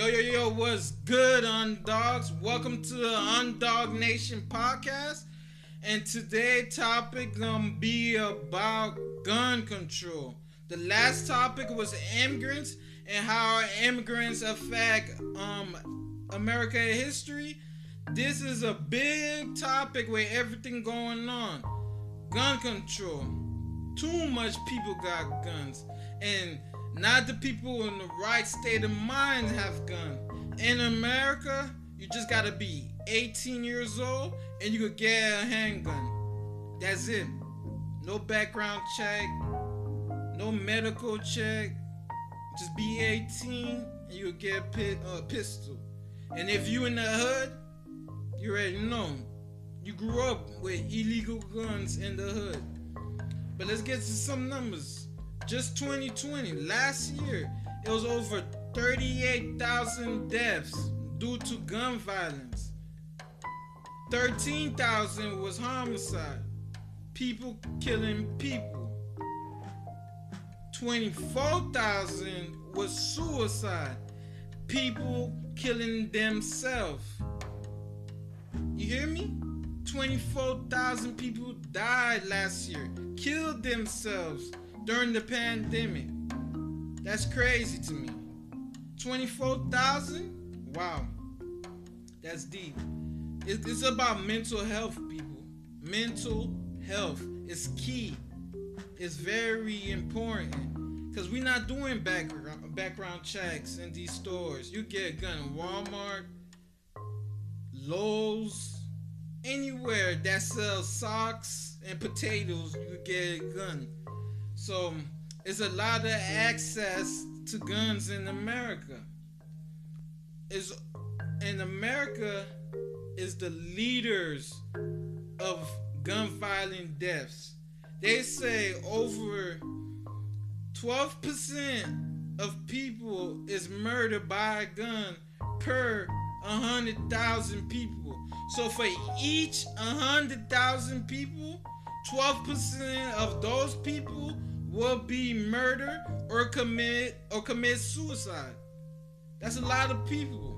Yo, yo, yo, what's good, Underdogs? Welcome to the Underdog Nation podcast. And today topic gonna be about gun control. The last topic was immigrants and how immigrants affect um America history. This is a big topic with everything going on. Gun control. Too much people got guns. And not the people in the right state of mind have gun. In America, you just gotta be 18 years old and you could get a handgun. That's it. No background check, no medical check. Just be 18 and you'll get a pi- uh, pistol. And if you in the hood, you already know. You grew up with illegal guns in the hood. But let's get to some numbers. Just 2020, last year, it was over 38,000 deaths due to gun violence. 13,000 was homicide, people killing people. 24,000 was suicide, people killing themselves. You hear me? 24,000 people died last year, killed themselves during the pandemic. That's crazy to me. 24,000? Wow. That's deep. It's, about mental health, people. Mental health is key. It's very important. Because we're not doing background, background checks in these stores. You get a gun in Walmart, Lowe's, anywhere that sells socks and potatoes, you get a gun. So it's a lot of access to guns in America. Is in America is the leaders of gun violent deaths. They say over 12% of people is murdered by a gun per 100,000 people. So for each 100,000 people, 12% of those people will be murdered or commit or commit suicide. That's a lot of people.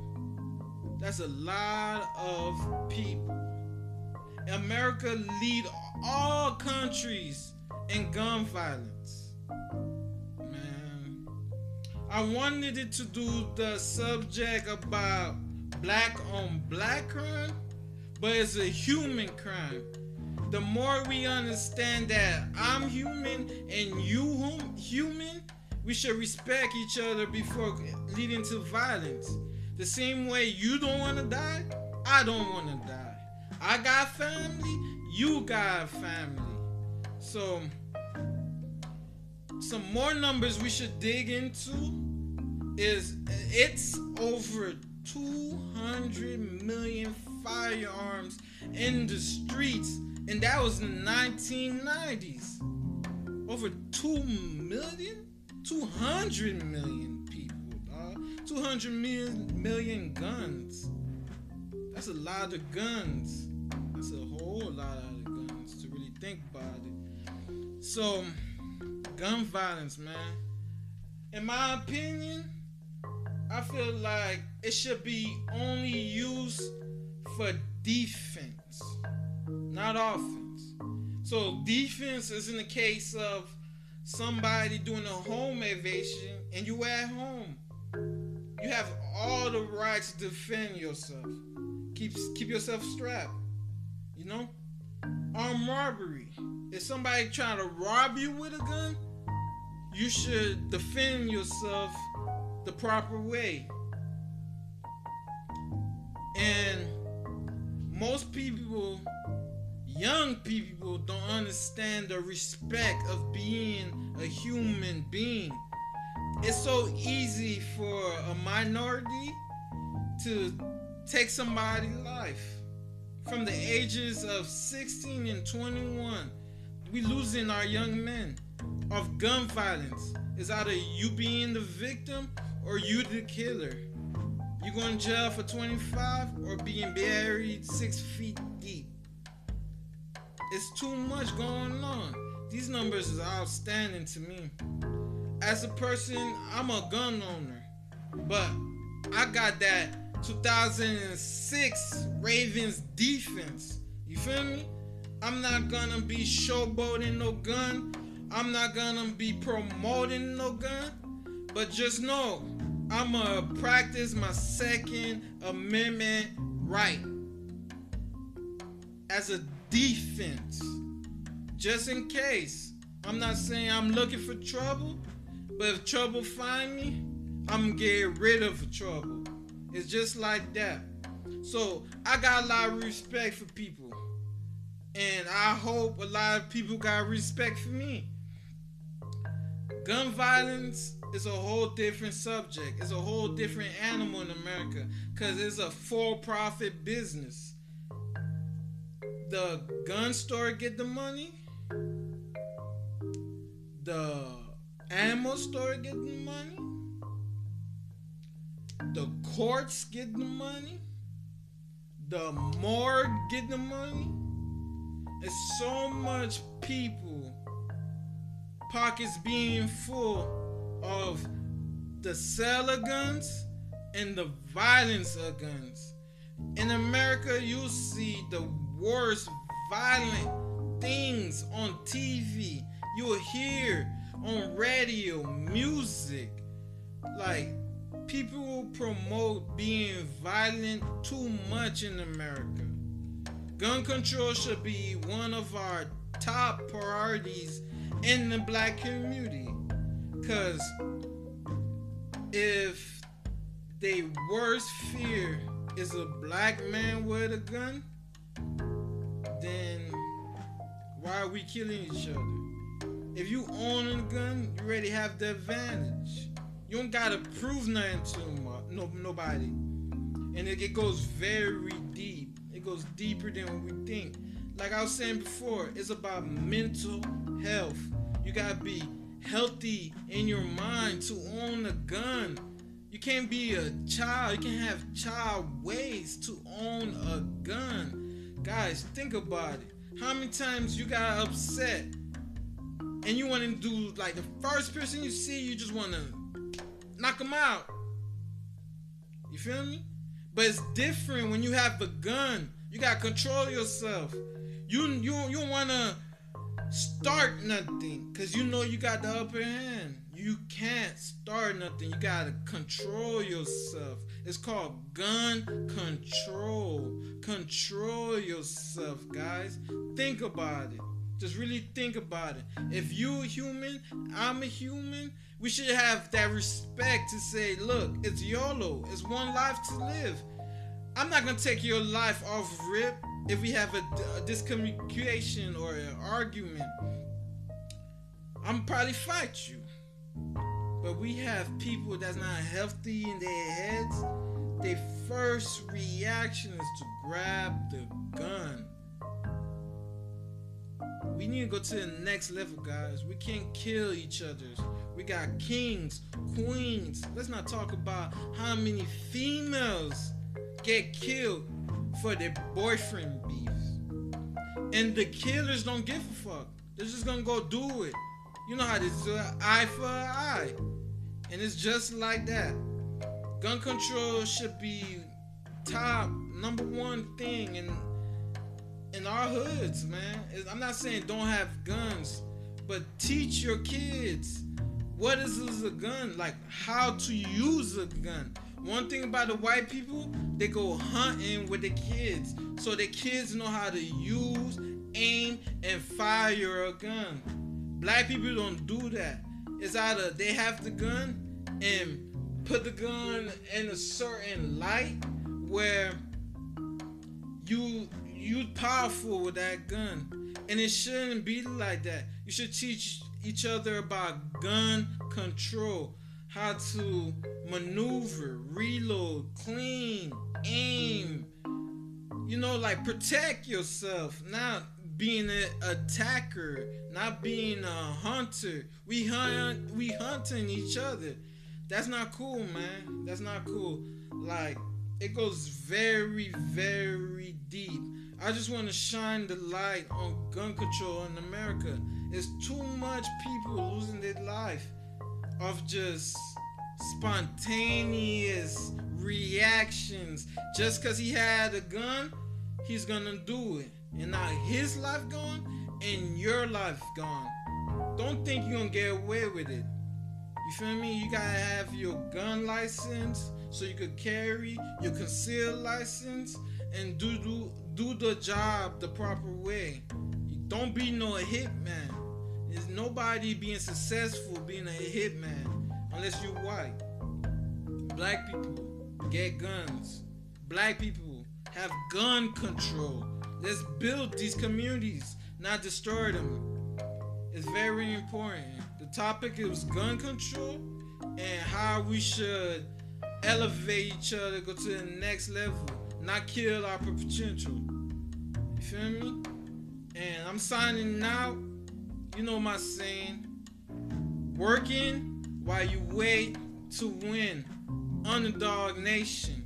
That's a lot of people. America lead all countries in gun violence. Man, I wanted to do the subject about black on black crime, but it's a human crime the more we understand that I'm human and you hum- human, we should respect each other before leading to violence. The same way you don't want to die, I don't want to die. I got family, you got family. So, some more numbers we should dig into is it's over 200 million firearms in the streets and that was in the 1990s. Over 2 million? 200 million people, dog. 200 million, million guns. That's a lot of guns. That's a whole lot of guns to really think about it. So, gun violence, man. In my opinion, I feel like it should be only used for defense not offense. So defense is in the case of somebody doing a home invasion and you at home. You have all the rights to defend yourself. Keep keep yourself strapped. You know? Armed robbery. If somebody trying to rob you with a gun, you should defend yourself the proper way. And most people young people don't understand the respect of being a human being. It's so easy for a minority to take somebody's life. From the ages of 16 and 21, we losing our young men of gun violence. It's either you being the victim or you the killer. You going to jail for 25 or being buried six feet deep. It's too much going on. These numbers is outstanding to me. As a person, I'm a gun owner, but I got that 2006 Ravens defense. You feel me? I'm not gonna be showboating no gun. I'm not gonna be promoting no gun. But just know, I'ma practice my Second Amendment right as a defense. Just in case. I'm not saying I'm looking for trouble, but if trouble find me, I'm get rid of trouble. It's just like that. So I got a lot of respect for people. And I hope a lot of people got respect for me. Gun violence is a whole different subject. It's a whole different animal in America because it's a for profit business. The gun store get the money, the ammo store get the money, the courts get the money, the morgue get the money. It's so much people pockets being full of the sale of guns and the violence of guns. In America, you see the worst violent things on TV. You'll hear on radio, music. Like, people will promote being violent too much in America. Gun control should be one of our top priorities in the black community. Because if their worst fear is a black man with a gun, then why are we killing each other? If you own a gun, you already have the advantage. You don't gotta prove nothing to uh, no, nobody. And it, it goes very deep. It goes deeper than what we think. Like I was saying before, it's about mental health. You gotta be healthy in your mind to own a gun. You can't be a child. You can have child ways to own a gun. Guys, think about it. How many times you got upset and you want to do like the first person you see, you just want to knock them out. You feel me? But it's different when you have a gun. You got to control yourself. You you you want to start nothing because you know you got the upper hand. You can't start nothing. You gotta control yourself. It's called gun control. Control yourself, guys. Think about it. Just really think about it. If you a human, I'm a human, we should have that respect to say, look, it's YOLO. It's one life to live. I'm not gonna take your life off rip if we have a, a discommunication or an argument, I'm probably fight you. But we have people that's not healthy in their heads. Their first reaction is to grab the gun. We need to go to the next level, guys. We can't kill each other. We got kings, queens. Let's not talk about how many females get killed for their boyfriend beefs. And the killers don't give a fuck. They're just gonna go do it. You know how this is uh, eye for eye. And it's just like that. Gun control should be top number one thing in in our hoods, man. I'm not saying don't have guns, but teach your kids what is a gun, like how to use a gun. One thing about the white people, they go hunting with the kids. So the kids know how to use, aim, and fire a gun. Black people don't do that. It's either they have the gun and put the gun in a certain light where you you powerful with that gun. And it shouldn't be like that. You should teach each other about gun control how to maneuver, reload, clean, aim. You know, like protect yourself, not being an attacker, not being a hunter. We hunt, we hunting each other. That's not cool, man. That's not cool. Like it goes very, very deep. I just want to shine the light on gun control in America. It's too much people losing their life of just spontaneous reactions. Just because he had a gun, he's gonna do it. And now his life gone and your life gone. Don't think you're gonna get away with it. You feel me? You gotta have your gun license so you could carry your concealed license and do do do the job the proper way. Don't be no hitman. There's nobody being successful being a hitman unless you're white. Black people get guns. Black people have gun control. Let's build these communities, not destroy them. It's very important. The topic is gun control and how we should elevate each other, go to the next level, not kill our potential. You feel me? And I'm signing out. You know my saying. Working while you wait to win. Underdog Nation.